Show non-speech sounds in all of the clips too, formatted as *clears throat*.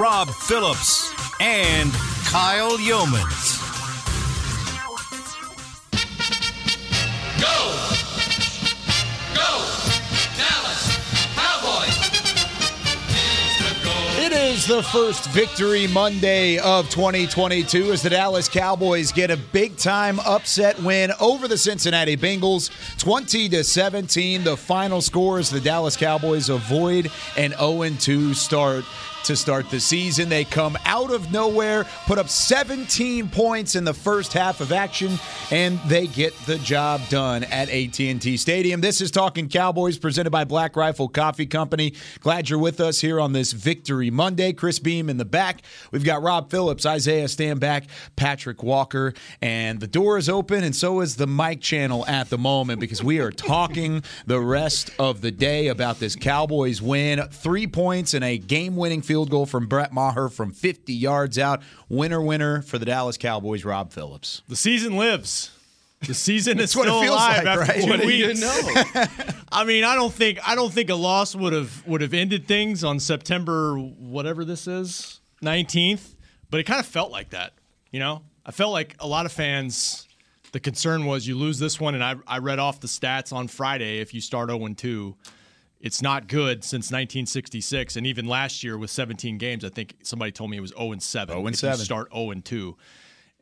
Rob Phillips, and Kyle Yeomans. Go! Go! Dallas Cowboys! It is the first victory Monday of 2022 as the Dallas Cowboys get a big time upset win over the Cincinnati Bengals 20 to 17. The final score is the Dallas Cowboys avoid an 0 2 start to start the season. They come out of nowhere, put up 17 points in the first half of action, and they get the job done at AT&T Stadium. This is Talking Cowboys presented by Black Rifle Coffee Company. Glad you're with us here on this Victory Monday. Chris Beam in the back. We've got Rob Phillips, Isaiah Stanback, Patrick Walker, and the door is open, and so is the mic channel at the moment because we are talking the rest of the day about this Cowboys win. Three points and a game-winning field goal from Brett Maher from 50 yards out. Winner, winner for the Dallas Cowboys, Rob Phillips. The season lives. The season *laughs* is still feels alive like, after right? two What do weeks. *laughs* I mean, I don't think I don't think a loss would have would have ended things on September whatever this is, 19th, but it kind of felt like that, you know? I felt like a lot of fans the concern was you lose this one and I I read off the stats on Friday if you start 0 2 it's not good since 1966 and even last year with 17 games I think somebody told me it was 0 7 0 if you 7. start 0 2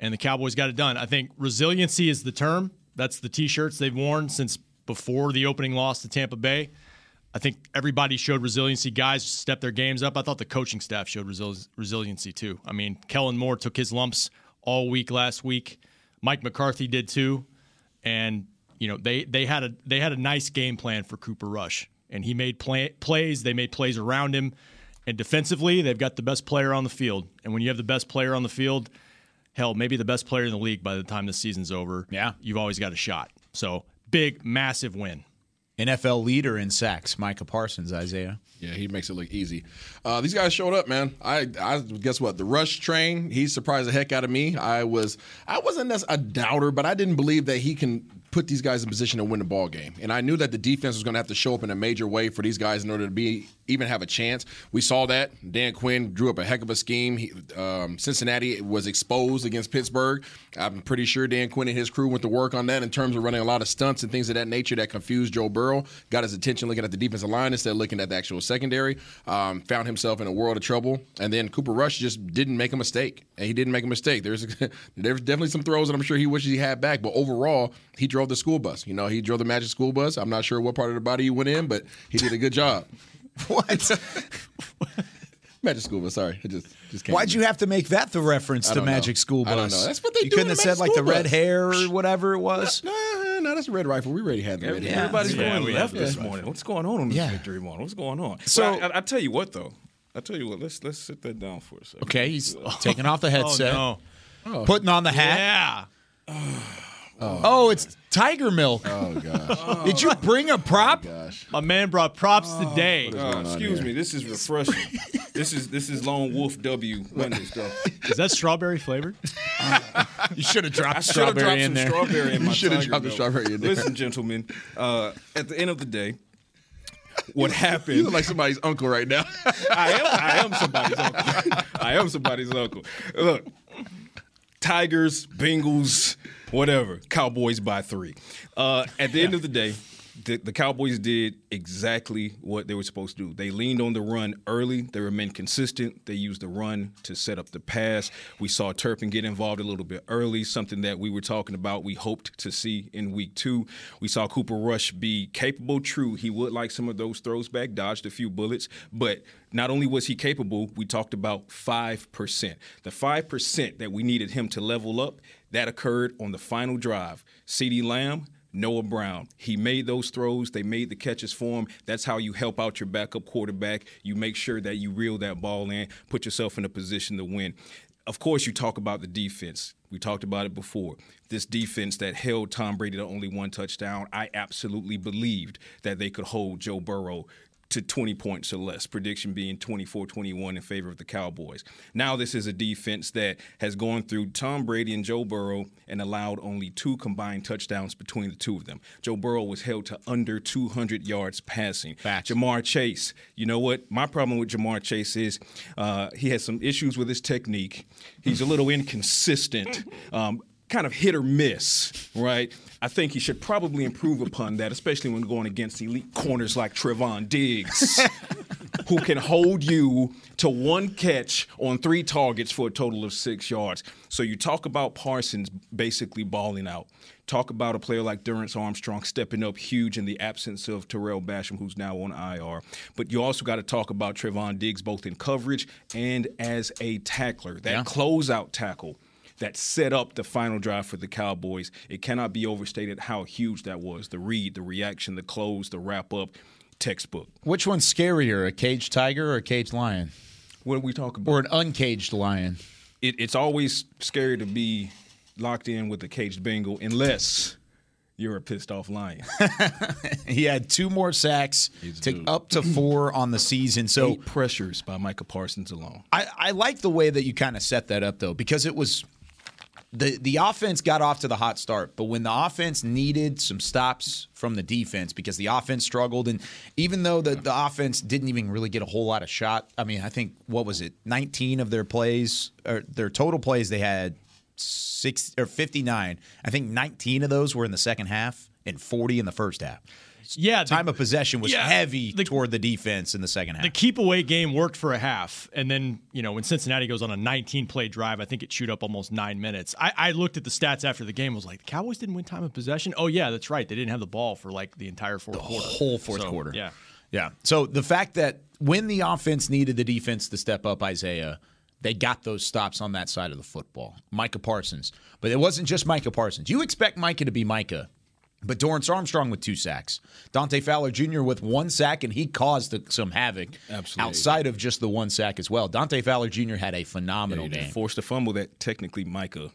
and the Cowboys got it done. I think resiliency is the term. That's the T-shirts they've worn since before the opening loss to Tampa Bay. I think everybody showed resiliency. Guys stepped their games up. I thought the coaching staff showed resil- resiliency too. I mean, Kellen Moore took his lumps all week last week. Mike McCarthy did too, and you know they they had a they had a nice game plan for Cooper Rush, and he made play, plays. They made plays around him, and defensively they've got the best player on the field. And when you have the best player on the field, hell, maybe the best player in the league by the time the season's over. Yeah. You've always got a shot. So big, massive win. NFL leader in sacks, Micah Parsons, Isaiah. Yeah, he makes it look easy. Uh, these guys showed up, man. I, I guess what the rush train. He surprised the heck out of me. I was, I wasn't a doubter, but I didn't believe that he can put these guys in position to win the ball game. And I knew that the defense was going to have to show up in a major way for these guys in order to be even have a chance. We saw that Dan Quinn drew up a heck of a scheme. He, um, Cincinnati was exposed against Pittsburgh. I'm pretty sure Dan Quinn and his crew went to work on that in terms of running a lot of stunts and things of that nature that confused Joe Burrow. Got his attention looking at the defensive line instead of looking at the actual secondary. Um, found himself in a world of trouble. And then Cooper Rush just didn't make a mistake. And he didn't make a mistake. There's *laughs* there's definitely some throws that I'm sure he wishes he had back. But overall, he drove the school bus. You know, he drove the Magic School Bus. I'm not sure what part of the body he went in, but he did a good job. *laughs* *laughs* What? Magic School Bus. Sorry, I just just came. Why'd you have to make that the reference I to don't know. Magic School Bus? I don't know. That's what they You do couldn't in have a said Magic like the School red Bus. hair or whatever it was. No, no, no, that's a red rifle. We already had the red hair. Everybody's Yeah, going we left have this this. morning. What's going on on this Yeah. victory morning? What's going on? So- So I, I, tell you what, though. I tell you what. Let's let's sit that down for a second. Okay, he's taking off the oh, headset, Oh, no. putting on the hat. Yeah. *sighs* *sighs* *sighs* Oh, it's tiger milk. Oh gosh. *laughs* Did you bring a prop? gosh. My man brought props today. Uh, excuse me. This is refreshing. this is this is Lone Wolf W Monday stuff. Is that strawberry flavored? *laughs* You should have dropped should have strawberry dropped in some there. strawberry in my should have Tiger dropped the Milk. strawberry in there. Listen, gentlemen. Uh, at the end of the day, what *laughs* happened. You look like somebody's uncle right now. I am I am somebody's uncle. I am somebody's uncle. Look, Tigers, Bengals, whatever. Cowboys by three. Uh, at the end of the day, the, the Cowboys did exactly what they were supposed to do. They leaned on the run early. They remained consistent. They used the run to set up the pass. We saw Turpin get involved a little bit early, something that we were talking about. We hoped to see in week two. We saw Cooper Rush be capable. True, he would like some of those throws back, dodged a few bullets, but not only was he capable, we talked about 5%. The 5% that we needed him to level up, that occurred on the final drive. CeeDee Lamb Noah Brown. He made those throws. They made the catches for him. That's how you help out your backup quarterback. You make sure that you reel that ball in, put yourself in a position to win. Of course, you talk about the defense. We talked about it before. This defense that held Tom Brady to only one touchdown, I absolutely believed that they could hold Joe Burrow to 20 points or less, prediction being 24 21 in favor of the Cowboys. Now, this is a defense that has gone through Tom Brady and Joe Burrow and allowed only two combined touchdowns between the two of them. Joe Burrow was held to under 200 yards passing. Facts. Ja'Marr Chase, you know what? My problem with Ja'Marr Chase is uh, he has some issues with his technique, he's a little inconsistent. *laughs* Um, Kind of hit or miss, right? I think he should probably improve upon that, especially when going against elite corners like Trevon Diggs, *laughs* who can hold you to one catch on three targets for a total of six yards. So you talk about Parsons basically balling out. Talk about a player like Dorance Armstrong stepping up huge in the absence of Tarell Basham, who's now on IR. But you also got to talk about Trevon Diggs both in coverage and as a tackler. That Yeah. closeout tackle that set up the final drive for the Cowboys. It cannot be overstated how huge that was. The read, the reaction, the close, the wrap up, textbook. Which one's scarier, a caged tiger or a caged lion? What are we talking about? Or an uncaged lion? It, it's always scary to be locked in with a caged Bengal unless you're a pissed off lion. *laughs* He had two more sacks, to up to four *clears throat* on the season. So Eight pressures by Micah Parsons alone. I, I like the way that you kind of set that up though, because it was the the offense got off to the hot start, but when the offense needed some stops from the defense because the offense struggled, and even though the, the offense didn't even really get a whole lot of shot, I mean, I think what was it, 19 of their plays or their total plays they had six or 59. I think 19 of those were in the second half and 40 in the first half. Yeah, the- Time of possession was yeah, heavy the- toward the defense in the second half. the keep away game worked for a half, and then you know when Cincinnati goes on a 19 play drive, I think it chewed up almost nine minutes. I, I looked at the stats after the game, was like, the Cowboys didn't win time of possession. Oh yeah, that's right, they didn't have the ball for like the entire fourth quarter, whole fourth So, quarter. Yeah, Yeah. So the fact that when the offense needed the defense to step up, Isaiah, they got those stops on that side of the football. Micah Parsons. But it wasn't just Micah Parsons. You expect Micah to be Micah. But Dorance Armstrong with two sacks, Dante Fowler Jr. with one sack, and he caused some havoc Absolutely. outside of just the one sack as well. Dante Fowler Jr. had a phenomenal He game. forced a fumble that technically Micah.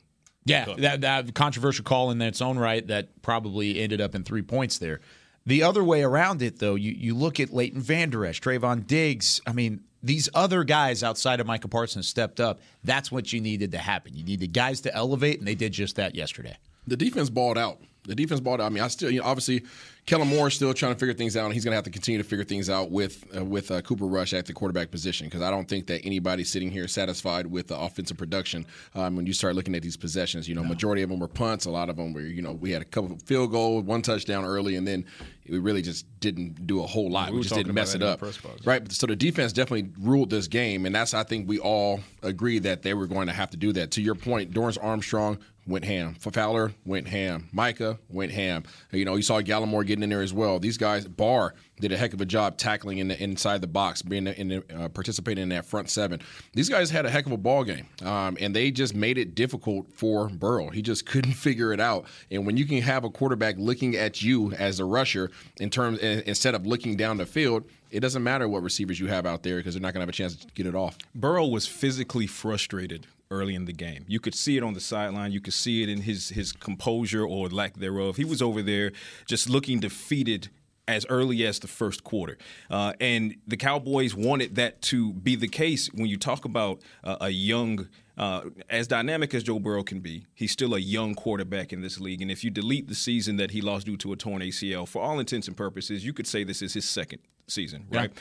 Yeah, that, that controversial call in its own right that probably ended up in three points there. The other way around it, though, you, you look at Leighton Vander Esch, Trevon Diggs. I mean, these other guys outside of Micah Parsons stepped up. That's what you needed to happen. You needed guys to elevate, and they did just that yesterday. The defense balled out. The defense out. I mean, I still, you know, obviously, Kellen Moore is still trying to figure things out, and he's going to have to continue to figure things out with uh, with uh, Cooper Rush at the quarterback position because I don't think that anybody's sitting here satisfied with the offensive production um, when you start looking at these possessions. You know, majority of them were punts. A lot of them were, you know, we had a couple field goal, one touchdown early, and then we really just didn't do a whole lot. We We, just didn't mess it up. the press box. Right. So the defense definitely ruled this game, and that's I think we all agree that they were going to have to do that. To your point, Dorance Armstrong went ham. Fowler went ham. Micah went ham. You know, you saw Gallimore getting in there as well. These guys, Barr did a heck of a job tackling in the, inside the box, being in the, uh, participating in that front seven. These guys had a heck of a ball game, um, and they just made it difficult for Burrow. He just *laughs* couldn't figure it out. And when you can have a quarterback looking at you as a rusher in terms instead of looking down the field, it doesn't matter what receivers you have out there because they're not going to have a chance to get it off. Burrow was physically frustrated early in the game. You could see it on the sideline. You could see it in his his composure or lack thereof. He was over there just looking defeated as early as the first quarter. Uh, and the Cowboys wanted that to be the case when you talk about uh, a young, uh, as dynamic as Joe Burrow can be, he's still a young quarterback in this league. And if you delete the season that he lost due to a torn ACL, for all intents and purposes, you could say this is his second season, right?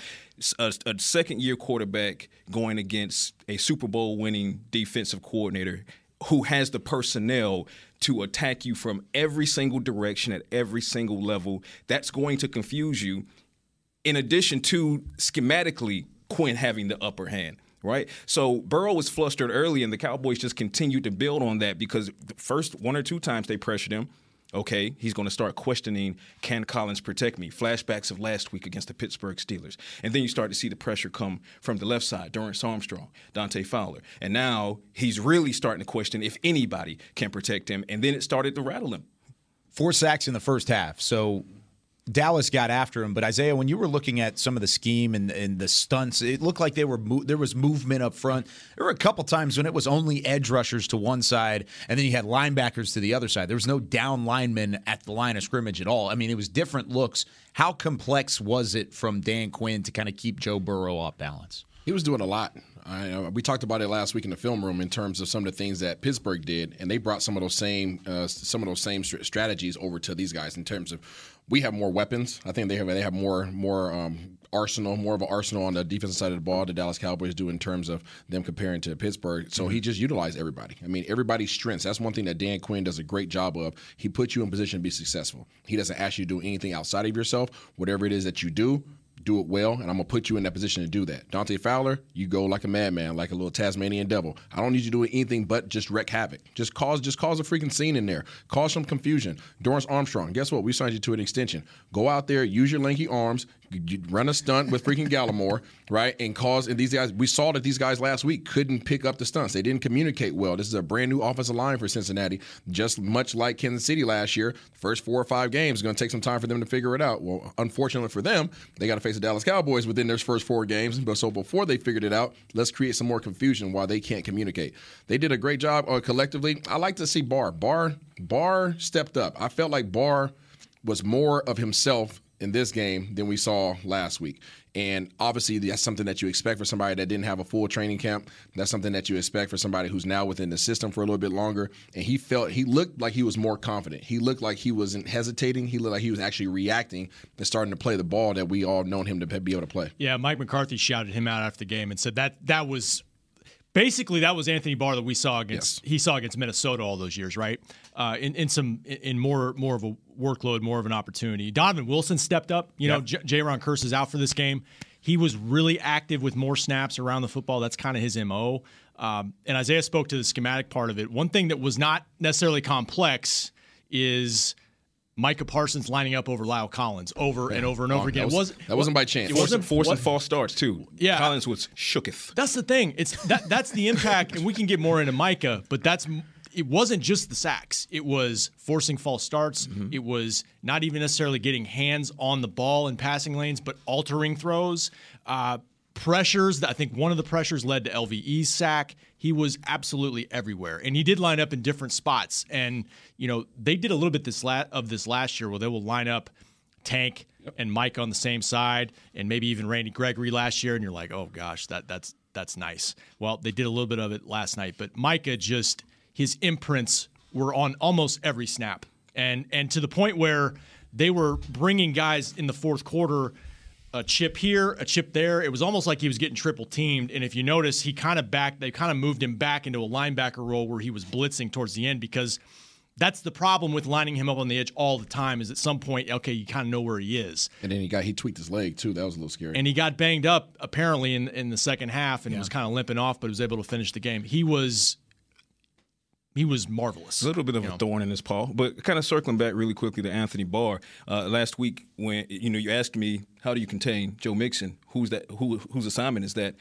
a second year quarterback going against a Super Bowl winning defensive coordinator who has the personnel to attack you from every single direction at every single level. That's going to confuse you. In addition to schematically Quinn having the upper hand. Right, so Burrow was flustered early, and the Cowboys just continued to build on that because the first one or two times they pressured him, Okay, he's going to start questioning can Collins protect me? Flashbacks of last week against the Pittsburgh Steelers. And then you start to see the pressure come from the left side, Dorance Armstrong, Dante Fowler. And now he's really starting to question if anybody can protect him. And then it started to rattle him. four sacks in the first half. So Dallas got after him, but Isaiah, when you were looking at some of the scheme and, and the stunts, it looked like they were mo- there was movement up front. There were a couple times when it was only edge rushers to one side, and then you had linebackers to the other side. There was no down linemen at the line of scrimmage at all. I mean, it was different looks. How complex was it from Dan Quinn to kind of keep Joe Burrow off balance? He was doing a lot. I, uh, we talked about it last week in the film room in terms of some of the things that Pittsburgh did, and they brought some of those same uh, some of those same str- strategies over to these guys in terms of we have more weapons. I think they have they have more more um, arsenal, more of an arsenal on the defensive side of the ball. The Dallas Cowboys do in terms of them comparing to Pittsburgh. So he just utilized everybody. I mean, everybody's strengths. That's one thing that Dan Quinn does a great job of. He puts you in position to be successful. He doesn't ask you to do anything outside of yourself. Whatever it is that you do, do it well, and I'm gonna put you in that position to do that. Dante Fowler, you go like a madman, like a little Tasmanian devil. I don't need you to do anything but just wreck havoc. Just cause, just cause a freaking scene in there. Cause some confusion. Dorance Armstrong, guess what? We signed you to an extension. Go out there, use your lanky arms, run a stunt with freaking Gallimore, right? And cause and these guys. We saw that these guys last week couldn't pick up the stunts. They didn't communicate well. This is a brand new offensive line for Cincinnati, just much like Kansas City last year. First four or five games is going to take some time for them to figure it out. Well, unfortunately for them, they got to face the Dallas Cowboys within their first four games. But so before they figured it out, let's create some more confusion while they can't communicate. They did a great job uh, collectively. I like to see Barr. Barr Barr stepped up. I felt like Barr was more of himself in this game than we saw last week. And obviously, that's something that you expect for somebody that didn't have a full training camp. That's something that you expect for somebody who's now within the system for a little bit longer. And he felt, he looked like he was more confident. He looked like he wasn't hesitating. He looked like he was actually reacting and starting to play the ball that we all known him to be able to play. Yeah, Mike McCarthy shouted him out after the game and said that that was basically that was Anthony Barr that we saw against he saw against Minnesota all those years, right? Uh, in in some in more more of a workload, more of an opportunity. Donovan Wilson stepped up. You know, J- Jayron Kearse is out for this game. He was really active with more snaps around the football. That's kind of his mo. Um, and Isaiah spoke to the schematic part of it. One thing that was not necessarily complex is Micah Parsons lining up over La'el Collins over and over and over Oh, again. that, was, wasn't that wasn't by chance. It wasn't forcing what- false starts too. Yeah. Collins was shooketh. That's the thing. It's that that's the impact, and we can get more into Micah, but that's it wasn't just the sacks. It was forcing false starts. It was not even necessarily getting hands on the ball in passing lanes, but altering throws. Uh, pressures. I think one of the pressures led to LVE's sack. He was absolutely everywhere, and he did line up in different spots. And you know they did a little bit this la- of this last year, where they will line up Tank and Mike on the same side, and maybe even Randy Gregory last year, and you're like, oh gosh, that that's that's nice. Well, they did a little bit of it last night, but Micah just his imprints were on almost every snap, and and to the point where they were bringing guys in the fourth quarter. A chip here, a chip there. It was almost like he was getting triple teamed. And if you notice, he kind of back, they kind of moved him back into a linebacker role where he was blitzing towards the end because that's the problem with lining him up on the edge all the time is at some point okay you kind of know where he is and then he got he tweaked his leg too. That was a little scary. and he got banged up apparently in in the second half and he was kind of limping off but was able to finish the game he was he was marvelous A little bit of a know. thorn in his paw, but kind of circling back really quickly to Anthony Barr. Uh, last week, when you know you asked me how do you contain Joe Mixon, who's that? Who whose assignment is that?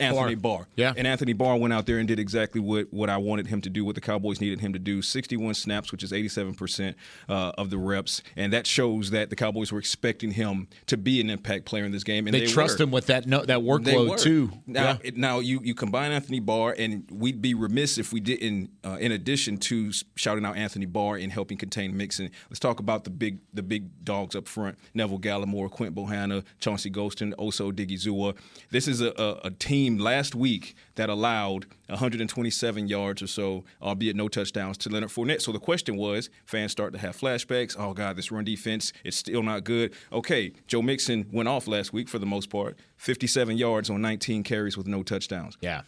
Anthony Barr. Yeah. And Anthony Barr went out there and did exactly what, what I wanted him to do, what the Cowboys needed him to do 61 snaps, which is 87% uh, of the reps. And that shows that the Cowboys were expecting him to be an impact player in this game. And They, they, trust were. him with that no, that workload too. Now, Yeah. it- now you you combine Anthony Barr, and we'd be remiss if we didn't. Uh, in addition to shouting out Anthony Barr and helping contain Mixon, let's talk about the big the big dogs up front: Neville Gallimore, Quint Bohanna, Chauncey Golston, Osa Odighizuwa. This is a, a, a team last week that allowed 127 yards or so, albeit no touchdowns, to Leonard Fournette. So the question was, fans start to have flashbacks. Oh God, this run defense, it's still not good. Okay, Joe Mixon went off last week for the most part, 57 yards on 19 carries with no touchdowns. yeah.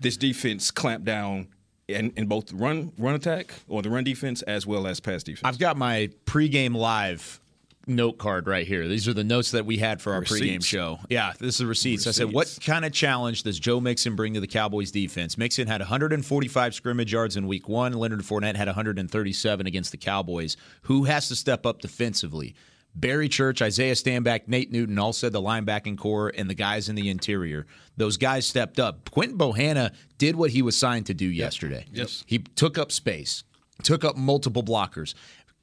This defense clamped down in, in both run run attack or the run defense as well as pass defense. I've got my pregame live note card right here. These are the notes that we had for our pregame show. Yeah, this is the receipts. I said, what kind of challenge does Joe Mixon bring to the Cowboys defense? Mixon had 145 scrimmage yards in week one. Leonard Fournette had 137 against the Cowboys. Who has to step up defensively? Barry Church, Isaiah Stanback, Nate Newton all said the linebacking corps and the guys in the interior. Those guys stepped up. Quinton Bohanna did what he was signed to do yesterday. Yes. He took up space, took up multiple blockers.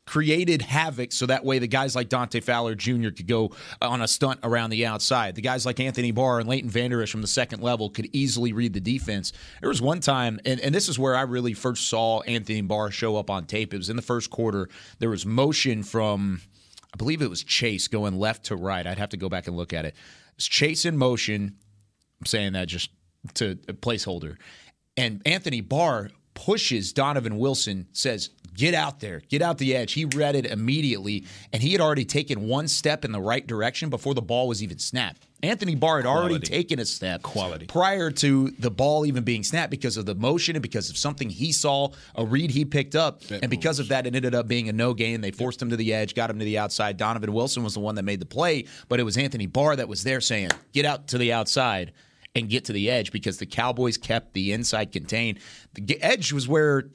Created havoc so that way the guys like Dante Fowler Jr. could go uh, on a stunt around the outside. The guys like Anthony Barr and Leighton Vander Esch from the second level could easily read the defense. There was one time, and, and this is where I really first saw Anthony Barr show up on tape. It was in the first quarter. There was motion from, I believe it was Chase going left to right. I'd have to go back and look at it. It's Chase in motion. I'm saying that just to a placeholder. And Anthony Barr pushes Donovan Wilson, says, Get out there, get out the edge. He read it immediately, and he had already taken one step in the right direction before the ball was even snapped. Anthony Barr had already taken a step Quality. prior to the ball even being snapped because of the motion and because of something he saw, a read he picked up. and because of that, it ended up being a no gain. They forced him to the edge, got him to the outside. Donovan Wilson was the one that made the play, but it was Anthony Barr that was there saying, Get out to the outside and get to the edge because the Cowboys kept the inside contained. The edge was where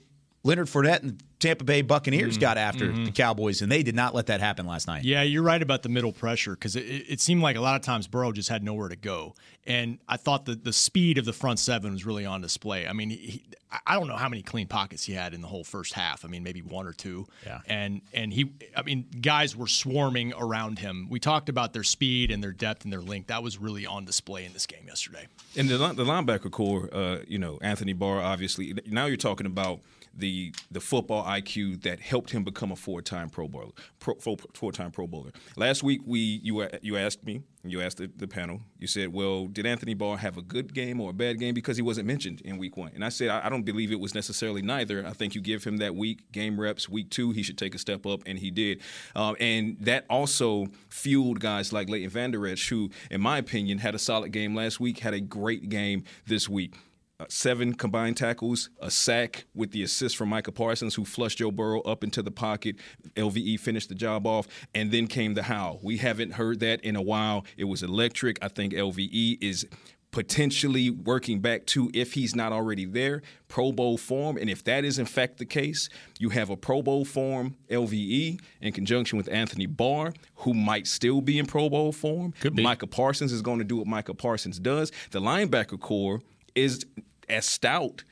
Leonard Fournette and Tampa Bay Buccaneers got after the Cowboys, and they did not let that happen last night. Yeah, you're right about the middle pressure because it, it seemed like a lot of times Burrow just had nowhere to go, and I thought that the speed of the front seven was really on display. I mean, he, he- I don't know how many clean pockets he had in the whole first half. I mean, maybe one or two. Yeah. and and he, I mean, guys were swarming around him. We talked about their speed and their depth and their length. That was really on display in this game yesterday. And the, the linebacker corps, uh, you know, Anthony Barr, obviously. Now you're talking about the the football IQ that helped him become a four time Pro Bowler, four time Pro Bowler. Last week, we you you asked me, you asked the, the panel, you said, well, did Anthony Barr have a good game or a bad game because he wasn't mentioned in Week One? And I said, I, I don't believe it was necessarily neither. I think you give him that week game reps. Week two, he should take a step up, and he did. Um, and that also fueled guys like Leighton Vander Esch, who, in my opinion, had a solid game last week, had a great game this week. Uh, seven combined tackles, a sack with the assist from Micah Parsons, who flushed Joe Burrow up into the pocket. LVE finished the job off, and then came the howl. We haven't heard that in a while. It was electric. I think LVE is potentially working back to, if he's not already there, Pro Bowl form. And if that is in fact the case, you have a Pro Bowl form LVE in conjunction with Anthony Barr, who might still be in Pro Bowl form. Could be. Micah Parsons is going to do what Micah Parsons does. The linebacker corps is as stout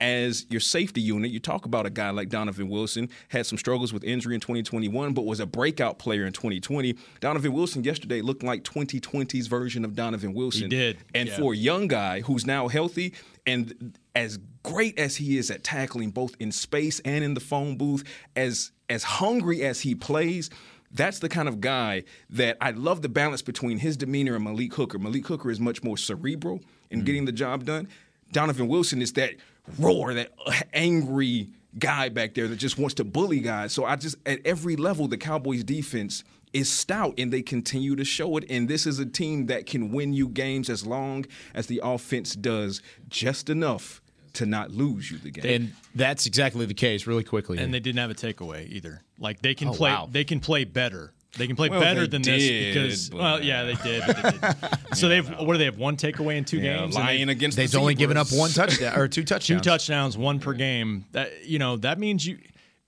as your safety unit. You talk about a guy like Donovan Wilson, had some struggles with injury in 2021, but was a breakout player in 2020. Donovan Wilson yesterday looked like 2020's version of Donovan Wilson. He did, And yeah. for a young guy who's now healthy and as great as he is at tackling both in space and in the phone booth, as as hungry as he plays, that's the kind of guy that I love the balance between his demeanor and Malik Hooker. Malik Hooker is much more cerebral in mm. getting the job done. Donovan Wilson is that roar, that angry guy back there that just wants to bully guys. So I just at every level, the Cowboys defense is stout and they continue to show it. And this is a team that can win you games as long as the offense does just enough to not lose you the game. And that's exactly the case, really quickly. And they didn't have a takeaway either. Like they can Oh, play, wow. they can play better. They can play Well, better than did, this because, well, yeah, they did. They didn't. *laughs* so they've what do they have? One takeaway in two Yeah, games. and lying they- against They've the only given up one touchdown or two touchdowns. *laughs* two touchdowns. touchdowns, one per game. That you know that means you.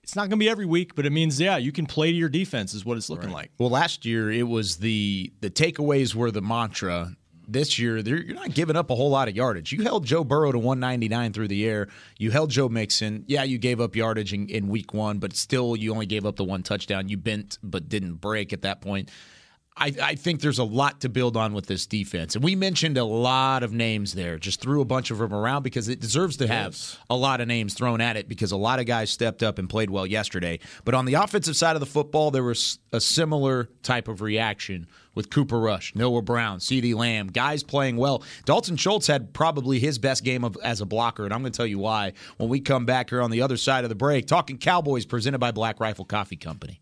It's not going to be every week, but it means yeah, you can play to your defense is what it's looking like. Well, last year it was the the takeaways were the mantra. This year, you're not giving up a whole lot of yardage. You held Joe Burrow to 199 through the air. You held Joe Mixon. Yeah, you gave up yardage in, in week one, but still, you only gave up the one touchdown. You bent but didn't break at that point. I, I think there's a lot to build on with this defense. And we mentioned a lot of names there, just threw a bunch of them around because it deserves to have a lot of names thrown at it because a lot of guys stepped up and played well yesterday. But on the offensive side of the football, there was a similar type of reaction with Cooper Rush, Noah Brown, CeeDee Lamb, guys playing well. Dalton Schultz had probably his best game of, as a blocker, and I'm going to tell you why when we come back here on the other side of the break, talking Cowboys presented by Black Rifle Coffee Company.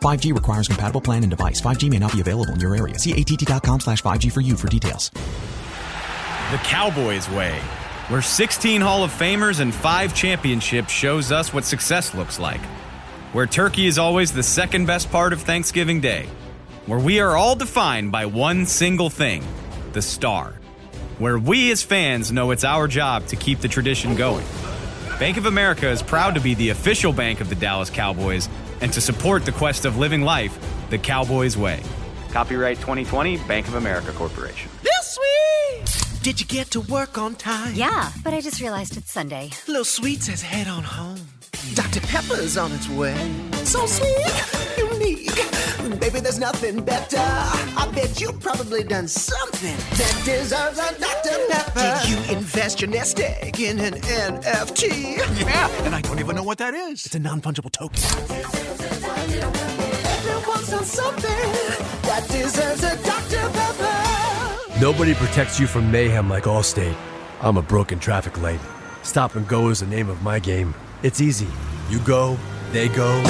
5G requires compatible plan and device. 5G may not be available in your area. See att.com slash 5G for you for details. The Cowboys way, where 16 Hall of Famers and 5 championships shows us what success looks like. Where turkey is always the second best part of Thanksgiving Day. where we are all defined by one single thing the star. Where we as fans know it's our job to keep the tradition going. Bank of America is proud to be the official bank of the Dallas Cowboys and to support the quest of living life the Cowboys way. Copyright 2020 Bank of America Corporation. This sweet. Did you get to work on time? Yeah, but I just realized it's Sunday. Little Sweet says head on home. Dr. Pepper's on its way. So sweet, unique. Baby, there's nothing better. I bet you've probably done something that deserves a Dr. Pepper. Did you invest your nest egg in an NFT? Yeah, and I don't even know what that is. It's a non fungible token. Everyone's done something that deserves a Dr. Pepper. Nobody protects you from mayhem like Allstate. I'm a broken traffic light. Stop and go is the name of my game. It's easy. You go, they go.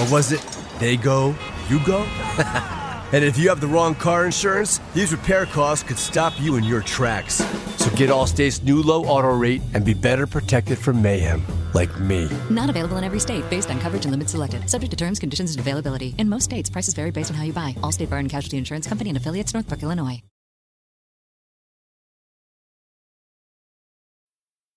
What was it? They go, you go? *laughs* and if you have the wrong car insurance, these repair costs could stop you in your tracks. So get Allstate's new low auto rate and be better protected from mayhem, like me. Not available in every state based on coverage and limits selected. Subject to terms, conditions, and availability. In most states, prices vary based on how you buy. Allstate Bar and Casualty Insurance Company and affiliates, Northbrook, Illinois.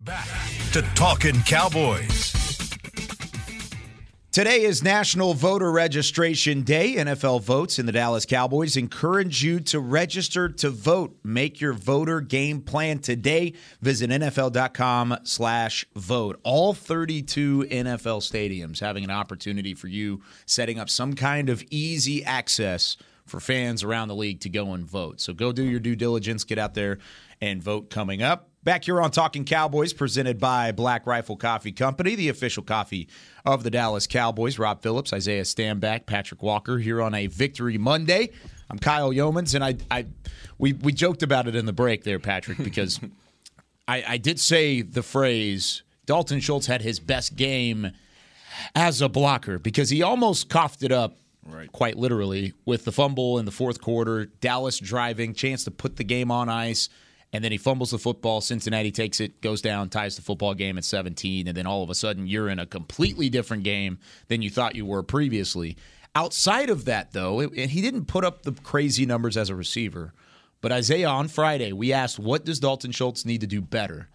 Back to Talking Cowboys. Today is National Voter Registration Day. NFL Votes and the Dallas Cowboys encourage you to register to vote. Make your voter game plan today. Visit NFL.com slash vote. All 32 NFL stadiums having an opportunity for you setting up some kind of easy access for fans around the league to go and vote. So go do your due diligence, get out there and vote coming up. Back here on Talking Cowboys, presented by Black Rifle Coffee Company, the official coffee of the Dallas Cowboys. Rob Phillips, Isaiah Stanback, Patrick Walker here on a Victory Monday. I'm Kyle Yeomans, and I, I we we joked about it in the break there, Patrick, because *laughs* I, I did say the phrase Dalton Schultz had his best game as a blocker because he almost coughed it up Right. quite literally with the fumble in the fourth quarter. Dallas driving, chance to put the game on ice, and then he fumbles the football. Cincinnati takes it, goes down, ties the football game at 17, and then all of a sudden you're in a completely different game than you thought you were previously. Outside of that, though, it- and he didn't put up the crazy numbers as a receiver. But Isaiah, on Friday, we asked, what does Dalton Schultz need to do better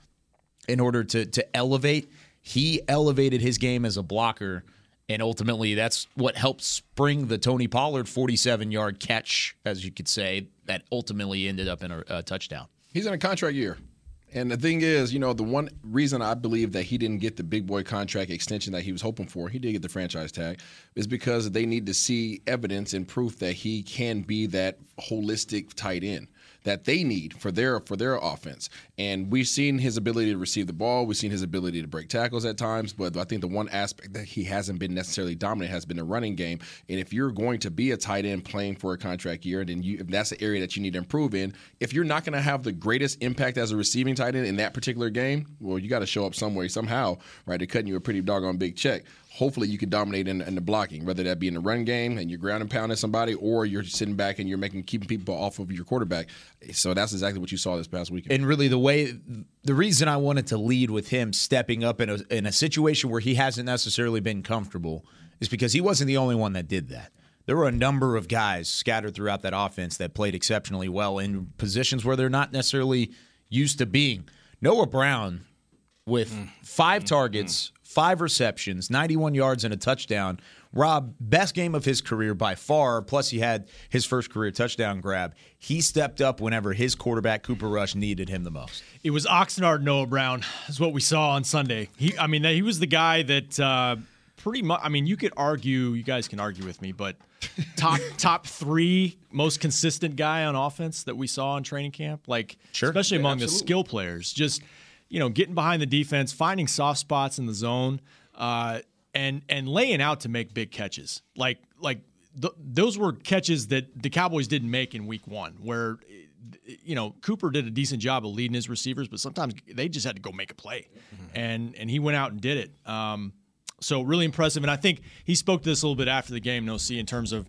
in order to to elevate? He elevated his game as a blocker, and ultimately that's what helped spring the Tony Pollard 47 yard catch, as you could say, that ultimately ended up in a, a touchdown. He's in a contract year. And the thing is, you know, the one reason I believe that he didn't get the big boy contract extension that he was hoping for, he did get the franchise tag, is because they need to see evidence and proof that he can be that holistic tight end that they need for their for their offense. And we've seen his ability to receive the ball, we've seen his ability to break tackles at times, but I think the one aspect that he hasn't been necessarily dominant has been the running game. And if you're going to be a tight end playing for a contract year, then you if that's the area that you need to improve in. If you're not going to have the greatest impact as a receiving tight end in that particular game, well, you got to show up some way somehow, right? They're cutting you a pretty doggone big check hopefully you can dominate in, in the blocking, whether that be in the run game and you're ground and pounding somebody, or you're sitting back and you're making keeping people off of your quarterback. So that's exactly what you saw this past weekend. And really, the way, the reason I wanted to lead with him stepping up in a, in a situation where he hasn't necessarily been comfortable is because he wasn't the only one that did that. There were a number of guys scattered throughout that offense that played exceptionally well in positions where they're not necessarily used to being. Noah Brown, with mm. five targets, mm. Five receptions, 91 yards, and a touchdown. Rob, best game of his career by far. Plus, he had his first career touchdown grab. He stepped up whenever his quarterback, Cooper Rush, needed him the most. It was Oxnard Noah Brown, is what we saw on Sunday. He, I mean, he was the guy that uh, pretty much. I mean, you could argue. You guys can argue with me, but *laughs* top top three most consistent guy on offense that we saw in training camp. Like, especially Yeah, among the skill players, just you know, getting behind the defense, finding soft spots in the zone. uh, and and laying out to make big catches. Like like th- those were catches that the Cowboys didn't make in Week One, where you know Cooper did a decent job of leading his receivers, but sometimes they just had to go make a play, and and he went out and did it. Um, so really impressive, and I think he spoke to this a little bit after the game. No, see in terms of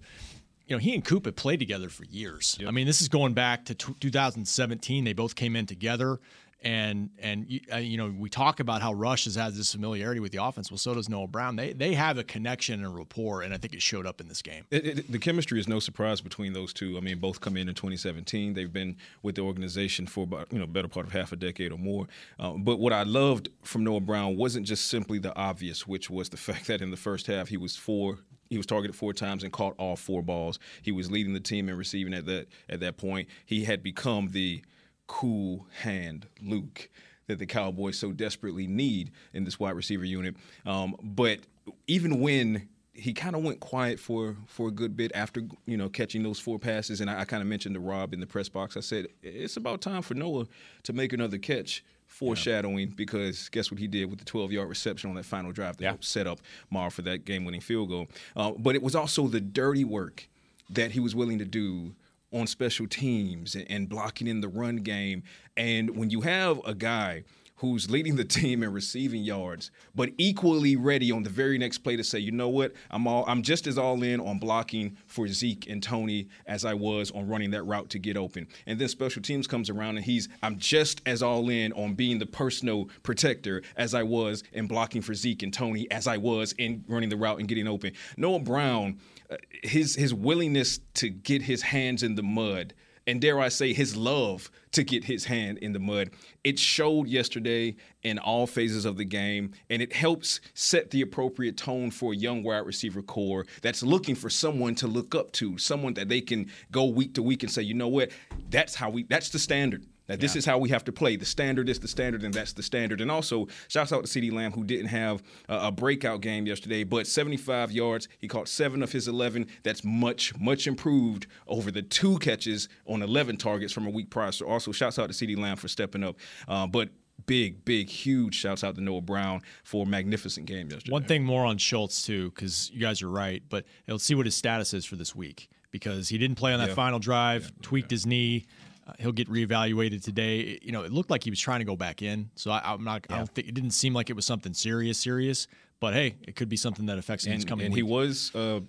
you know, he and Coop have played together for years. I mean, this is going back to t- 2017. They both came in together. And and you, uh, know we talk about how Rush has had this familiarity with the offense. Well, so does Noah Brown. They they have a connection and rapport, and I think it showed up in this game. It, it, the chemistry is no surprise between those two. I mean, both come in in 2017. They've been with the organization for about you know better part of half a decade or more. Uh, but what I loved from Noah Brown wasn't just simply the obvious, which was the *laughs* fact that in the first half he was four he was targeted four times and caught all four balls. He was leading the team in receiving at that at that point. He had become the cool hand Luke that the Cowboys so desperately need in this wide receiver unit. Um, but even when he kind of went quiet for for a good bit after you know catching those four passes, and I, I kind of mentioned to Rob in the press box. I said it's about time for Noah to make another catch. Foreshadowing because guess what he did with the 12 yard reception on that final drive that helped set up Maher for that game winning field goal. Uh, but it was also the dirty work that he was willing to do on special teams and, and blocking in the run game. And when you have a guy who's leading the *laughs* team in receiving yards, but equally ready on the very next play to say, you know what, I'm all I'm just as all in on blocking for Zeke and Tony as I was on running that route to get open. And then special teams comes around and he's I'm just as all in on being the personal protector as I was in blocking for Zeke and Tony as I was in running the route and getting open. Noah Brown, Uh, his his willingness to get his hands in the mud and dare I say his love to get his hand in the mud. It showed yesterday in all phases of the game, and it helps set the appropriate tone for a young wide receiver corps that's looking for someone to look up to, someone that they can go week to week and say, you know what, that's how we, that's the standard. That this Yeah. is how we have to play. The standard is the standard, and that's the standard. And also, shouts out to CeeDee Lamb, who didn't have a, a breakout game yesterday, but 75 yards. He caught seven of his 11. That's much, much improved over the two catches on 11 targets from a week prior. So, also, shouts out to CeeDee Lamb for stepping up. Uh, but big, big, huge shouts out to Noah Brown for a magnificent game yesterday. One thing more on Schultz too, because you guys are right. But let's see what his status is for this week because he didn't play on that Yeah. final drive, tweaked his knee. Uh, he'll get reevaluated today. You know, it looked like he was trying to go back in, so I, I'm not. I don't think it didn't seem like it was something serious, serious. But hey, it could be something that affects him and, coming and week. he was uh,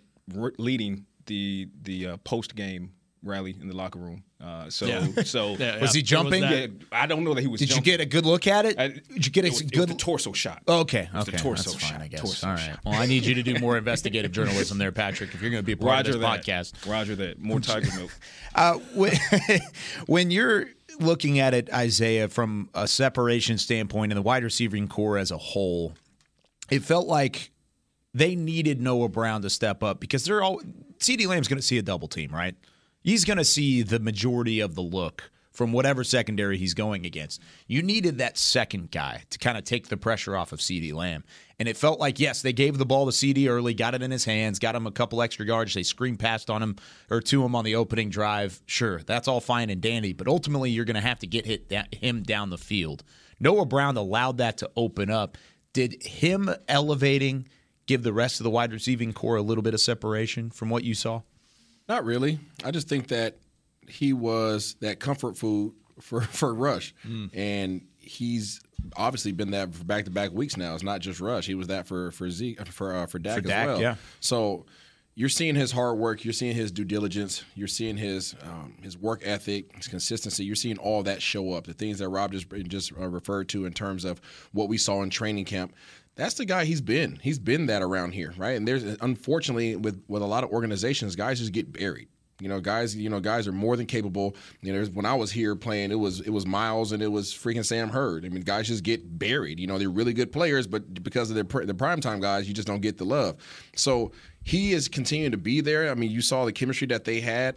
leading the the uh, post game rally in the locker room. Uh, so Yeah. *laughs* so Yeah, Was he yeah. There was jumping? Yeah, I don't know that he was. Did you get a good look at it? I- Did you get a it was, it good was the torso shot? Okay, okay, the torso that's fine, shot. I guess. Torso All right. shot. Well, I need you to do more investigative journalism there, Patrick. If you're going to be a part Roger of this that. podcast. Roger that. More *laughs* tiger milk. Uh, when, *laughs* when you're looking at it, Isaiah, from a separation standpoint and the wide receiving corps as a whole, it felt like they needed Noah Brown to step up because they're all CeeDee Lamb's going to see a double team, right? He's going to see the majority of the look from whatever secondary he's going against. You needed that second guy to kind of take the pressure off of CeeDee Lamb. And it felt like, yes, they gave the ball to CeeDee early, got it in his hands, got him a couple extra yards. They screen passed on him or to him on the opening drive. Sure, that's all fine and dandy. But ultimately, you're going to have to get hit da- him down the field. Noah Brown allowed that to open up. Did him elevating give the rest of the wide receiving corps a little bit of separation from what you saw? Not really. I just think that he was that comfort food for *laughs* for Rush, and he's obviously been that for back to back weeks now. It's not just Rush. He was that for for Zeke for uh, for Dak For as Dak, well. yeah. So you're seeing his hard work. You're seeing his due diligence. You're seeing his um, his work ethic, his consistency. You're seeing all that show up. The things that Rob just just uh, referred to in terms of what we saw in training camp. That's the guy he's been. He's been that around here, right? And there's unfortunately with with a lot of organizations, guys just get buried. You know, guys. You know, guys are more than capable. You know, when I was here playing, it was it was Miles and it was freaking Sam Hurd. I mean, guys just get buried. You know, they're really good players, but because of their pr- the primetime guys, you just don't get the love. So he is continuing to be there. I mean, you saw the chemistry that they had.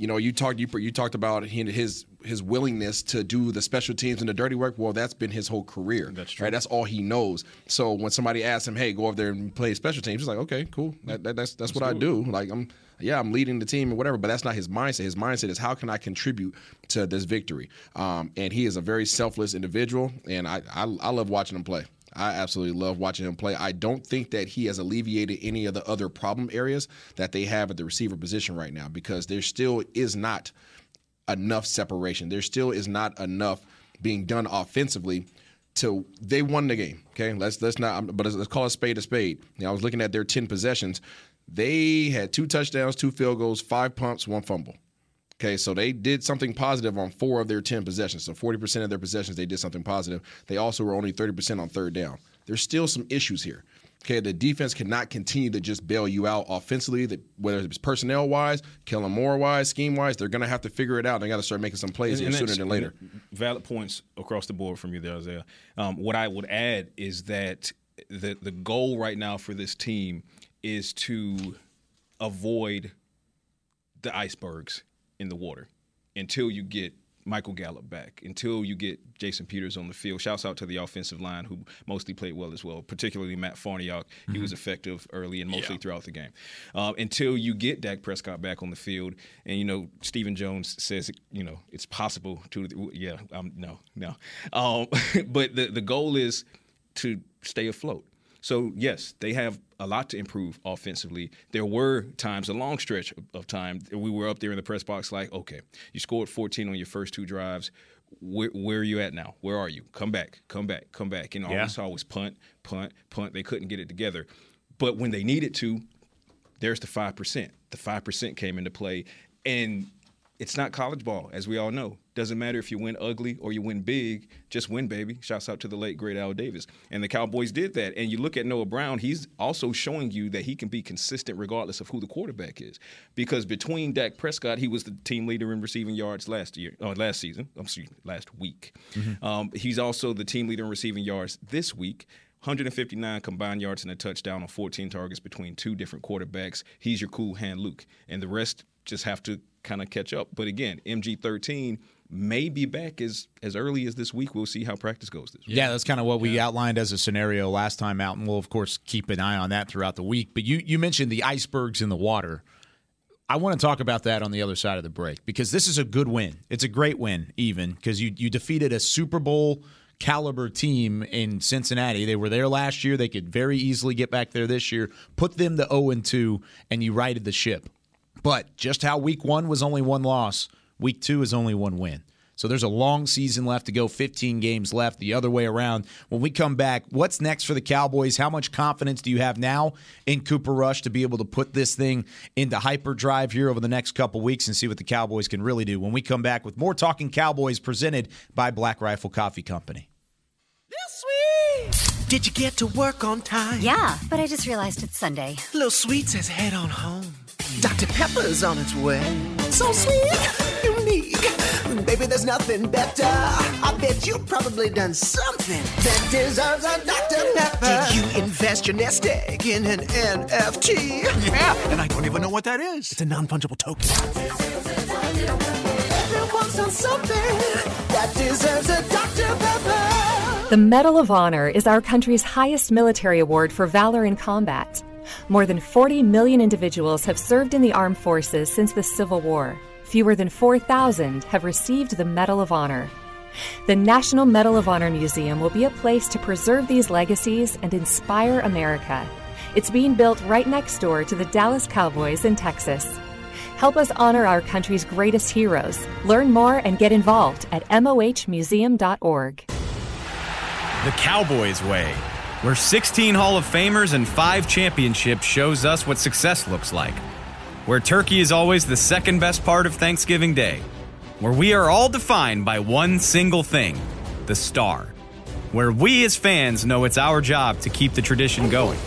You know, you talked you, you talked about his his willingness to do the special teams and the dirty work. Well, that's been his whole career. That's true. Right? That's all he knows. So when somebody asks him, "Hey, go over there and play special teams," he's like, "Okay, cool. That, that, that's that's what I do. Like I'm." Yeah, I'm leading the team and whatever, but that's not his mindset. His mindset is how can I contribute to this victory? Um, and he is a very selfless individual, and I, I I love watching him play. I absolutely love watching him play. I don't think that he has alleviated any of the other problem areas that they have at the receiver position right now because there still is not enough separation. There still is not enough being done offensively to they won the game. Okay, let's let's not but let's call a spade a spade. You know, I was looking at their ten possessions. They had two touchdowns, two field goals, five pumps, one fumble. Okay, so they did something positive on four of their 10 possessions. So 40% of their possessions, they did something positive. They also were only 30% on third down. There's still some issues here. Okay, the defense cannot continue to just bail you out offensively, that whether it's personnel wise, Kellen Moore wise, scheme wise, they're going to have to figure it out. They got to start making some plays And- and sooner than later. Valid points across the board from you there, Isaiah. Um, what I would add is that the the goal right now for this team is to avoid the icebergs in the water until you get Michael Gallup back, until you get Jason Peters on the field. Shouts out to the offensive line who mostly played well as well, particularly Matt Farniok. He was effective early and mostly throughout the game. Um, until you get Dak Prescott back on the field, and you know Stephen Jones says you know it's possible to yeah um, no no, um, *laughs* but the the goal is to stay afloat. So yes, they have a lot to improve offensively. There were times, a long stretch of- time, we were up there in the press box, like, okay, you scored 14 on your first two drives. Where, where are you at now? Where are you? Come back, come back, come back. And all Yeah. we saw was punt, punt, punt. They couldn't get it together. But when they needed to, there's the five percent. The five percent came into play, and it's not college ball, as we all know. Doesn't matter if you win ugly or you win big, just win, baby. Shouts out to the late great Al Davis, and the Cowboys did that. And you look at Noah Brown; he's also showing you that he can be consistent regardless of who the quarterback is. Because between Dak Prescott, he was the team leader in receiving yards last year, or last season. I'm sorry, last week. Um, he's also the team leader in receiving yards this week. 159 combined yards and a touchdown on 14 targets between two different quarterbacks. He's your cool hand Luke. And the rest just have to kind of catch up. But again, MG13 may be back as as early as this week. We'll see how practice goes this week. Yeah, that's kind of what we outlined as a scenario last time out, and we'll of course keep an eye on that throughout the week. But you you mentioned the icebergs in the water. I want to talk about that on the other side of the break because this is a good win. It's a great win, even because you you defeated a Super Bowl caliber team in Cincinnati. They were there last year. They could very easily get back there this year. Put them to 0 and 2, and you righted the ship. But just how week one was only one loss, week two is only one win. So there's a long season left to go, 15 games left, the other way around. When we come back, what's next for the Cowboys? How much confidence do you have now in Cooper Rush to be able to put this thing into hyperdrive here over the next couple weeks and see what the Cowboys can really do? When we come back with more Talking Cowboys presented by Black Rifle Coffee Company. Lil Sweet! Did you get to work on time? Yeah, but I just realized it's Sunday. Little Sweet says head on home. Dr. Pepper's on its way. So sweet, unique. Baby, there's nothing better. I bet you've probably done something that deserves a Dr. Pepper. Did you invest your nest egg in an NFT? Yeah, and I don't even know what that is. It's a non fungible token. Everyone's done something that deserves a Dr. Pepper. The Medal of Honor is our country's highest military award for valor in combat. More than 40 million individuals have served in the armed forces since the Civil War. Fewer than 4,000 have received the Medal of Honor. The National Medal of Honor Museum will be a place to preserve these legacies and inspire America. It's being built right next door to the Dallas Cowboys in Texas. Help us honor our country's greatest heroes. Learn more and get involved at mohmuseum.org. The Cowboys way, where 16 Hall of Famers and 5 championships shows us what success looks like. Where turkey is always the second best part of Thanksgiving Day. Where we are all defined by one single thing the star. Where we as fans know it's our job to keep the tradition going.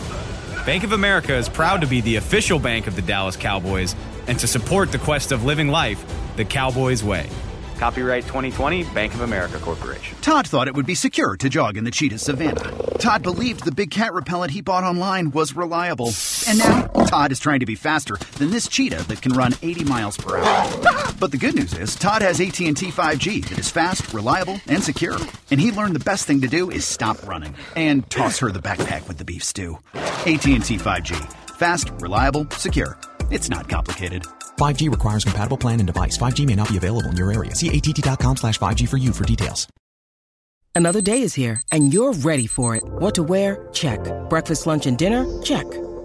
Bank of America is proud to be the official bank of the Dallas Cowboys and to support the quest of living life the Cowboys way. Copyright 2020 Bank of America Corporation. Todd thought it would be secure to jog in the cheetah savannah. Todd believed the big cat repellent he bought online was reliable. And now, Todd is trying to be faster than this cheetah that can run 80 miles per hour. But the good news is, Todd has AT&T 5G that is fast, reliable, and secure. And he learned the best thing to do is stop running and toss her the backpack with the beef stew. AT&T 5G. Fast, reliable, secure. It's not complicated. 5G requires compatible plan and device. 5G may not be available in your area. See att.com slash 5G for you for details. Another day is here, and you're ready for it. What to wear? Check. Breakfast, lunch, and dinner? Check.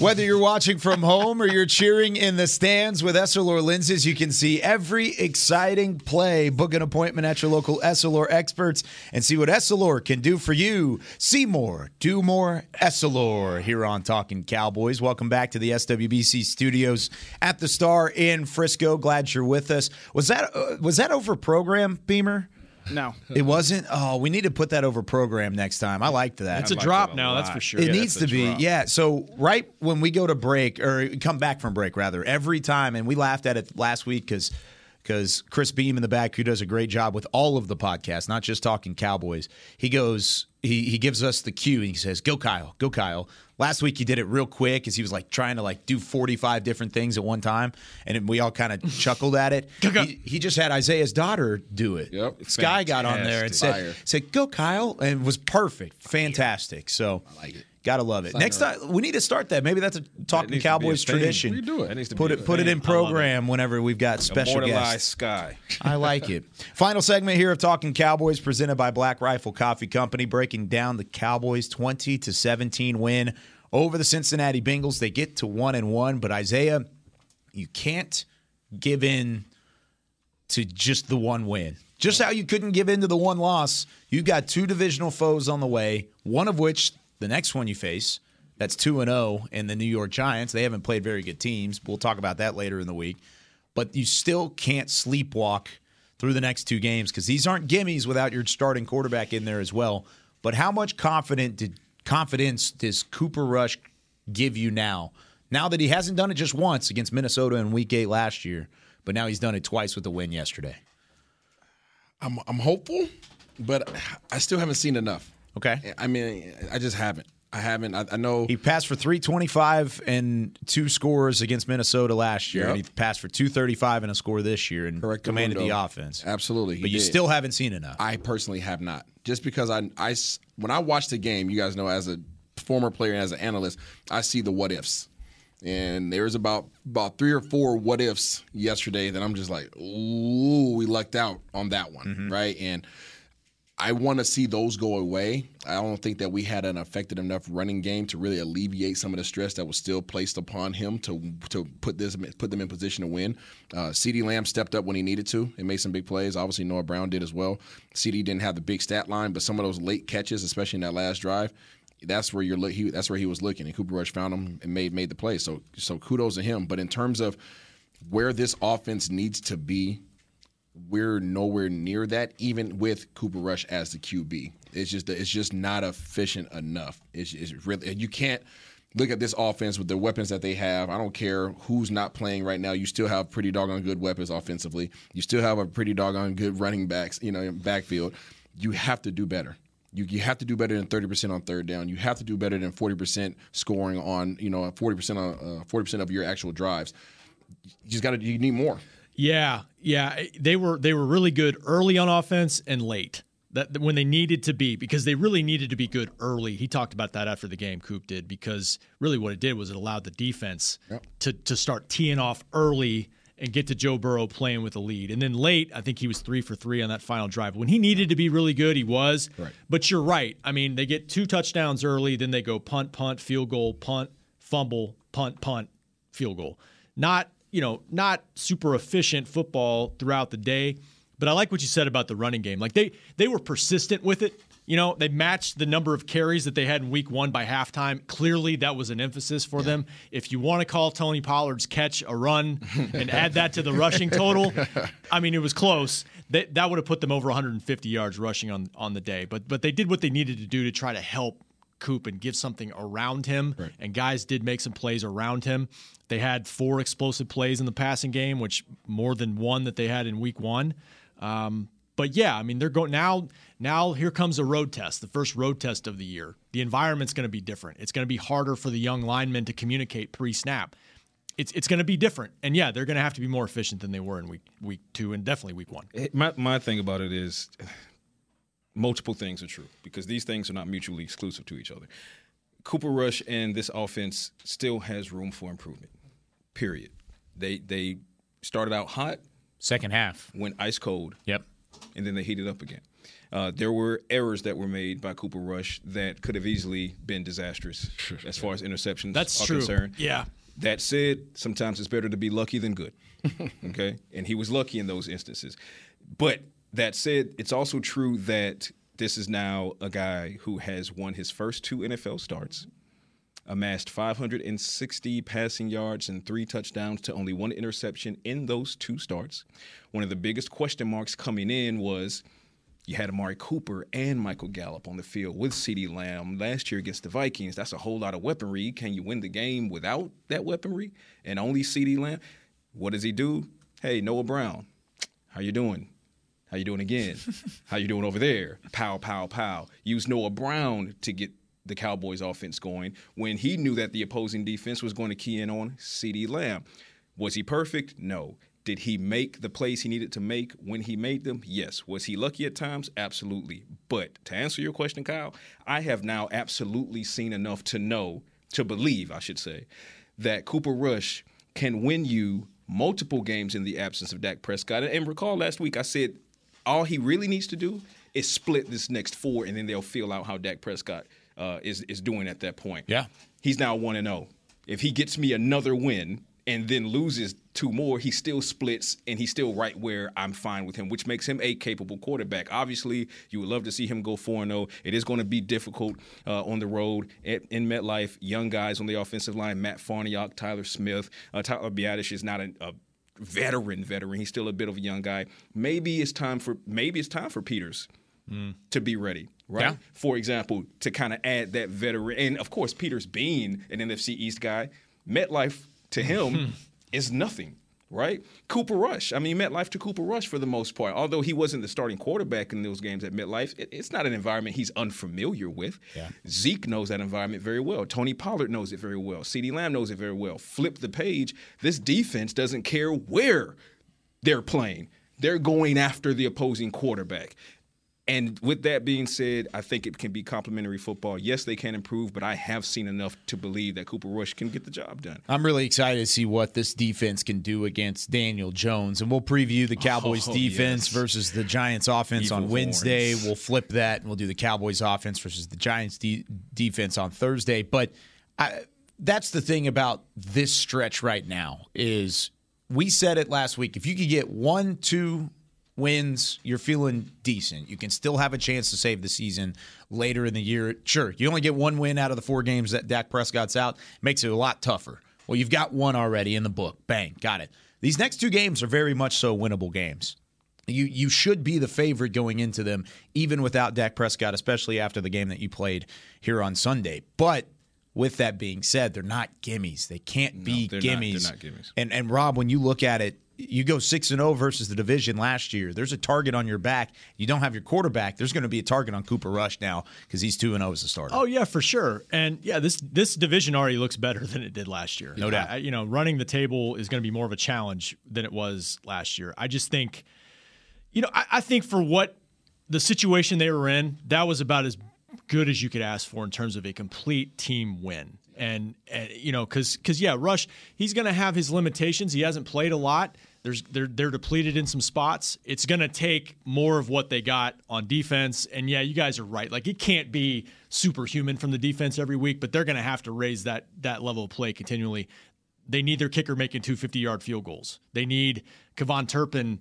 Whether you're watching from home or you're cheering in the stands with Essilor lenses, you can see every exciting play. Book an appointment at your local Essilor experts and see what Essilor can do for you. See more, do more, Essilor here on Talking Cowboys. Welcome back to the SWBC studios at the Star in Frisco. Glad you're with us. Was that uh, was that over program, Beamer? No. It wasn't. Oh, we need to put that over program next time. I liked that. It's a drop now, that's for sure. It Yeah, needs that's to a be. drop. Yeah. So right when we go to break or come back from break, rather, every time, and we laughed at it last week because because Chris Beam in the back, who does a great job with all of the podcasts, not just talking Cowboys, he goes, he he gives us the cue and he says, "Go Kyle, go Kyle." Last week he did it real quick as he was like trying to like do forty five different things at one time, and we all kind of *laughs* chuckled at it. He, he just had Isaiah's daughter do it. Yep, Sky got on there and said, Fire. said, "Go Kyle," and it was perfect, fantastic. So I like it. Gotta love it. Sign Next time we need to start that. Maybe that's a talking to be a Cowboys tradition. We do it. That needs to put it put it in program whenever we've got special guests. Sky. I like it. Final segment here of Talking Cowboys presented by Black Rifle Coffee Company, breaking down the Cowboys 20 to 17 win over the Cincinnati Bengals. They get to one and one, but Isaiah, you can't give in to just the one win. Just how you couldn't give in to the one loss, you've got two divisional foes on the way, one of which the next one you face, that's 2 and 0 in the New York Giants. They haven't played very good teams. We'll talk about that later in the week. But you still can't sleepwalk through the next two games because these aren't gimmies without your starting quarterback in there as well. But how much confident did confidence does Cooper Rush give you now? Now that he hasn't done it just once against Minnesota in week 8 last year, but now he's done it twice with the win yesterday. I'm I'm hopeful, but I still haven't seen enough. Okay. I mean, I just haven't. I haven't. I, I know He passed for 325 and two scores against Minnesota last year, and he passed for 235 and a score this year and commanded the offense. Absolutely, But you did. still haven't seen enough. I personally have not. Just because I, when I watch the game, you guys know as a former player and as an analyst, I see the what ifs. And there's about about three or four what ifs yesterday that I'm just like, ooh, we lucked out on that one, Mm-hmm. right? And I want to see those go away. I don't think that we had an effective enough running game to really alleviate some of the stress that was still placed upon him to to put this put them in position to win. Uh, CeeDee Lamb stepped up when he needed to and made some big plays. Obviously, Noah Brown did as well. C.D. didn't have the big stat line, but some of those late catches, especially in that last drive, that's where you're. He, that's where he was looking, and Cooper Rush found him and made made the play. So so kudos to him. But in terms of where this offense needs to be we're nowhere near that, even with Cooper Rush as the QB. It's just it's just not efficient enough. It's, it's really you can't look at this offense with the weapons that they have. I don't care who's not playing right now. You still have pretty doggone good weapons offensively. You still have a pretty doggone good running backs, you know, in backfield. You have to do better. You, you have to do better than 30% on third down. You have to do better than 40% scoring on, you know, 40% on uh, 40% of your actual drives. You just got to you need more. Yeah, yeah, eh, they were they were really good early on offense and late. That when they needed to be because they really needed to be good early. He talked about that after the game. Coop did because really what it did was it allowed the defense to to start teeing off early and get to Joe Burrow playing with a lead. And then late, I think he was three for three on that final drive. When he needed to be really good, he was. Right. But you're right. I mean, they get two touchdowns early, then they go punt, punt, field goal, punt, fumble, punt, punt, field goal. Not, you know, not super efficient football throughout the day. But I like what you said about the running game. Like they they were persistent with it. You know, they matched the number of carries that they had in week one by halftime. Clearly, that was an emphasis for them. If you want to call Tony Pollard's catch a run and add that to the rushing total, I mean, it was close. That that would have put them over 150 yards rushing on on the day. But but they did what they needed to do to try to help Coop and give something around him. And guys did make some plays around him. They had four explosive plays in the passing game, which more than one that they had in week one. Um, but yeah, I mean, they're going now. Now here comes a road test, the first road test of the year. The environment's going to be different. It's going to be harder for the young linemen to communicate pre-snap. It's it's going to be different, and yeah, they're going to have to be more efficient than they were in week week two and definitely week one. My my thing about it is *sighs* multiple things are true because these things are not mutually exclusive to each other. Cooper Rush and this offense still has room for improvement. Period. They they started out hot. Second half went ice cold. Yep. And then they heated up again. Uh, there were errors that were made by Cooper Rush that could have easily been disastrous *laughs* as far as interceptions That's are true. concerned. Yeah. That said, sometimes it's better to be lucky than good. *laughs* okay? And he was lucky in those instances. But that said, it's also true that this is now a guy who has won his first two NFL starts, amassed 560 passing yards and three touchdowns to only one interception in those two starts. One of the biggest question marks coming in was you had Amari Cooper and Michael Gallup on the field with CeeDee Lamb last year against the Vikings. That's a whole lot of weaponry. Can you win the game without that weaponry and only CeeDee Lamb? What does he do? Hey, Noah Brown, how you doing? How you doing again? *laughs* how you doing over there? Pow, pow, pow. Use Noah Brown to get the Cowboys offense going when he knew that the opposing defense was going to key in on CeeDee Lamb. Was he perfect? No. Did he make the plays he needed to make when he made them? Yes. Was he lucky at times? Absolutely. But to answer your question, Kyle, I have now absolutely seen enough to know, to believe, I should say, that Cooper Rush can win you multiple games in the absence of Dak Prescott. And recall last week I said all he really needs to do is split this next four, and then they'll feel out how Dak Prescott uh, is is doing at that point. Yeah, he's now one and zero. If he gets me another win and then loses two more, he still splits and he's still right where I'm fine with him, which makes him a capable quarterback. Obviously, you would love to see him go 4 0. It is going to be difficult uh, on the road at, in MetLife. Young guys on the offensive line Matt Farniok, Tyler Smith. Uh, Tyler Biadasz is not a, a veteran veteran. He's still a bit of a young guy. Maybe it's time for maybe it's time for Peters to be ready, right? Yeah. For example, to kind of add that veteran, and of course, Peters being an NFC East guy, MetLife to him *laughs* is nothing, right? Cooper Rush, I mean, you met life to Cooper Rush for the most part. Although he wasn't the starting quarterback in those games at MetLife, it, it's not an environment he's unfamiliar with. Yeah. Zeke knows that environment very well. Tony Pollard knows it very well. CeeDee Lamb knows it very well. Flip the page. This defense doesn't care where they're playing. They're going after the opposing quarterback. And with that being said, I think it can be complementary football. Yes, they can improve, but I have seen enough to believe that Cooper Rush can get the job done. I'm really excited to see what this defense can do against Daniel Jones. And we'll preview the oh, Cowboys Oh, defense yes. versus the Giants offense Evil on Wednesday. horns. We'll flip that and we'll do the Cowboys offense versus the Giants de- defense on Thursday. But I, that's the thing about this stretch right now is we said it last week. If you could get one, two wins, you're feeling decent. You can still have a chance to save the season later in the year. Sure, you only get one win out of the four games that Dak Prescott's out, makes it a lot tougher. Well, you've got one already in the book. Bang, got it. These next two games are very much so winnable games. You you should be the favorite going into them, even without Dak Prescott, especially after the game that you played here on Sunday. But with that being said, they're not gimmies. They can't be not- gimmies. they're not gimmies. And and Rob, when you look at it, you go six and zero versus the division last year. There's a target on your back. You don't have your quarterback. There's going to be a target on Cooper Rush now because he's two and zero as a starter. Oh yeah, for sure. And yeah, this this division already looks better than it did last year. No doubt. I- you know, running the table is going to be more of a challenge than it was last year. I just think, you know, I, I think for what the situation they were in, that was about as good as you could ask for in terms of a complete team win. And, and you know, because because yeah, Rush, he's going to have his limitations. He hasn't played a lot. There's they're they're depleted in some spots. It's going to take more of what they got on defense. And yeah, you guys are right. Like it can't be superhuman from the defense every week, but they're going to have to raise that that level of play continually. They need their kicker making two 50 yard field goals. They need KaVontae Turpin.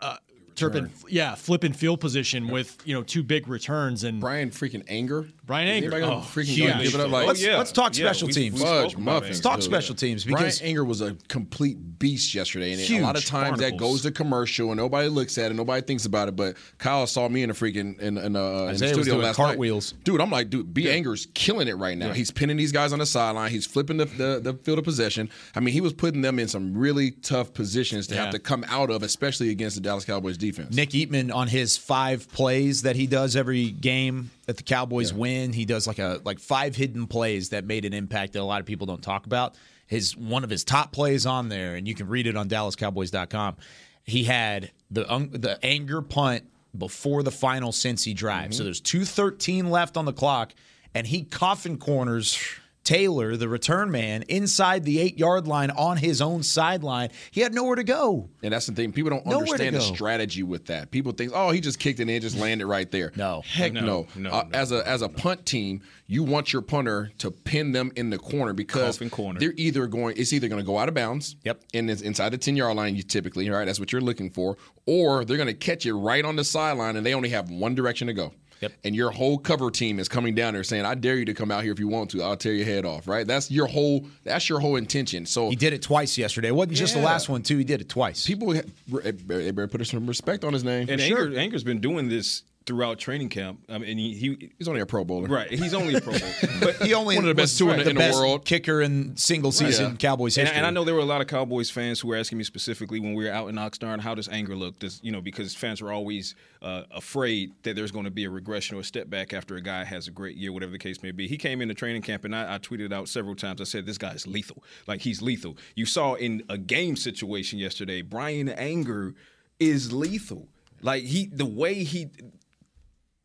Uh, Turpin, yeah, flipping field position with you know two big returns and Bryan freaking Anger. Bryan Anger. anybody gonna Oh, freaking huge. give it up like let's, let's talk Yeah, special we- teams. we Fudge muffins, Let's talk dude. special teams Bryan because Anger was a complete beast yesterday, and Huge. a lot of times that goes to commercial, and nobody looks at it, nobody thinks about it. But Kyle saw me in the freaking in, in, uh, in the studio last cartwheels. night. Dude, I'm like, dude, B Anger's killing it right now. Yeah. He's pinning these guys on the sideline. He's flipping the, the the field of possession. I mean, he was putting them in some really tough positions to Yeah. have to come out of, especially against the Dallas Cowboys defense. Nick Eatman on his five plays that he does every game that the Cowboys win, he does like a like five hidden plays that made an impact that a lot of people don't talk about. His one of his top plays on there, and you can read it on DallasCowboys.com. He had the un, the Anger punt before the final Cincy drive. Mm-hmm. So there's two thirteen left on the clock, and he coffin corners Taylor, the return man, inside the eight yard line on his own sideline. He had nowhere to go. And that's the thing. People don't Nowhere understand the strategy with that. People think, oh, he just kicked it in, just *laughs* landed right there. No. Heck no. No, no, Uh, As a as a punt team, you want your punter to pin them in the corner because corner. they're either going it's either going to go out of bounds. Yep. And it's inside the 10 yard line, you typically, right? That's what you're looking for. Or they're going to catch it right on the sideline and they only have one direction to go. Yep. And your whole cover team is coming down there saying, I dare you to come out here if you want to. I'll tear your head off, right? That's your whole that's your whole intention. So He did it twice yesterday. It wasn't just the last one, too. He did it twice. people ha- eh, they better put some respect on his name. And sure. Anger, Anger's been doing this throughout training camp. I mean, he, he he's only a Pro Bowler, right? He's only a Pro Bowler, *laughs* but he only One of the best two in the- the world. kicker in single season Yeah. Cowboys And, history. and I know there were a lot of Cowboys fans who were asking me specifically when we were out in Oxnard, how does Anger look? Does you know because fans are always uh, afraid that there's going to be a regression or a step back after a guy has a great year, whatever the case may be. He came into training camp and I, I tweeted out several times. I said this guy is lethal, like he's lethal. You saw in a game situation yesterday, Bryan Anger is lethal. Like he, the way he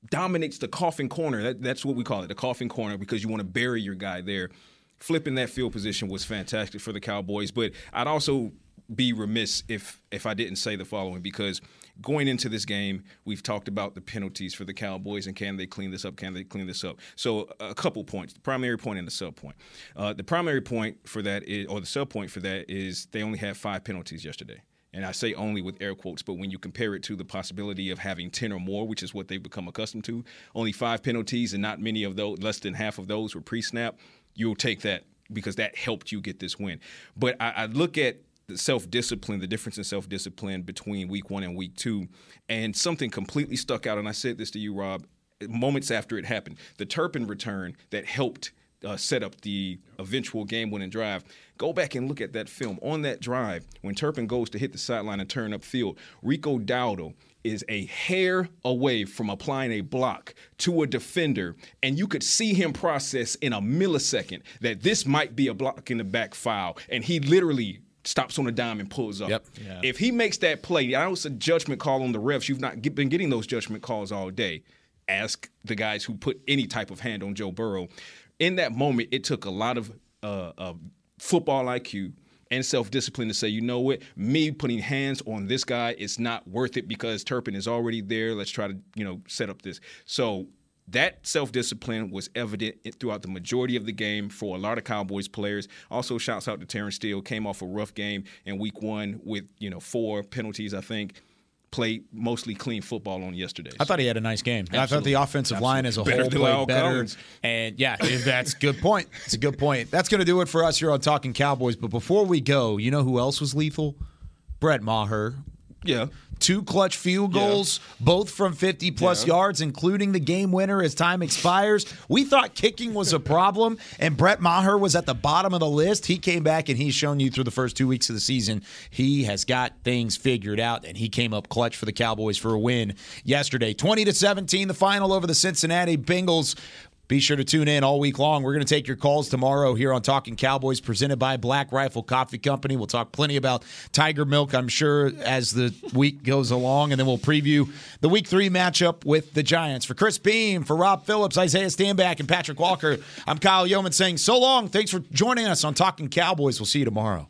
dominates the coffin corner. That, that's what we call it, the coffin corner, because you want to bury your guy there. Flipping that field position was fantastic for the Cowboys, but I'd also be remiss if if I didn't say the following because going into this game, we've talked about the penalties for the Cowboys and can they clean this up? Can they clean this up? So a couple points: the primary point and the sub point. Uh, the primary point for that is, or the sub point for that is, they only had five penalties yesterday. And I say only with air quotes, but when you compare it to the possibility of having 10 or more, which is what they've become accustomed to, only five penalties and not many of those, less than half of those were pre snap, you'll take that because that helped you get this win. But I, I look at the self discipline, the difference in self discipline between week one and week two, and something completely stuck out. And I said this to you, Rob, moments after it happened. The Turpin return that helped uh, set up the eventual game-winning drive. Go back and look at that film. On that drive, when Turpin goes to hit the sideline and turn upfield, Rico Dowdle is a hair away from applying a block to a defender, and you could see him process in a millisecond that this might be a block in the back foul, and he literally stops on a dime and pulls up. Yep. If he makes that play, I know it's a judgment call on the refs. You've not been getting those judgment calls all day. Ask the guys who put any type of hand on Joe Burrow. In that moment, it took a lot of uh, uh, football IQ and self discipline to say, you know what, me putting hands on this guy is not worth it because Turpin is already there. Let's try to, you know, set up this. So that self discipline was evident throughout the majority of the game for a lot of Cowboys players. Also, shouts out to Terence Steele, came off a rough game in week one with, you know, four penalties, I think. Played mostly clean football on yesterday. I thought he had a nice game. I thought the offensive line as a Better whole played better. Collins. And yeah, that's a good point. It's a good point. That's going to do it for us here on Talking Cowboys. But before we go, you know who else was lethal? Brett Maher. Yeah. Two clutch field goals, both from 50 plus yards, including the game winner as time expires. We thought kicking was a problem, and Brett Maher was at the bottom of the list. He came back and he's shown you through the first two weeks of the season he has got things figured out, and he came up clutch for the Cowboys for a win yesterday. 20 to 17, the final over the Cincinnati Bengals. Be sure to tune in all week long. We're going to take your calls tomorrow here on Talking Cowboys, presented by Black Rifle Coffee Company. We'll talk plenty about Tiger Milk, I'm sure, as the week goes along, and then we'll preview the Week Three matchup with the Giants. For Chris Beam, for Rob Phillips, Isaiah Stanback, and Patrick Walker, I'm Kyle Youmans saying so long. Thanks for joining us on Talking Cowboys. We'll see you tomorrow.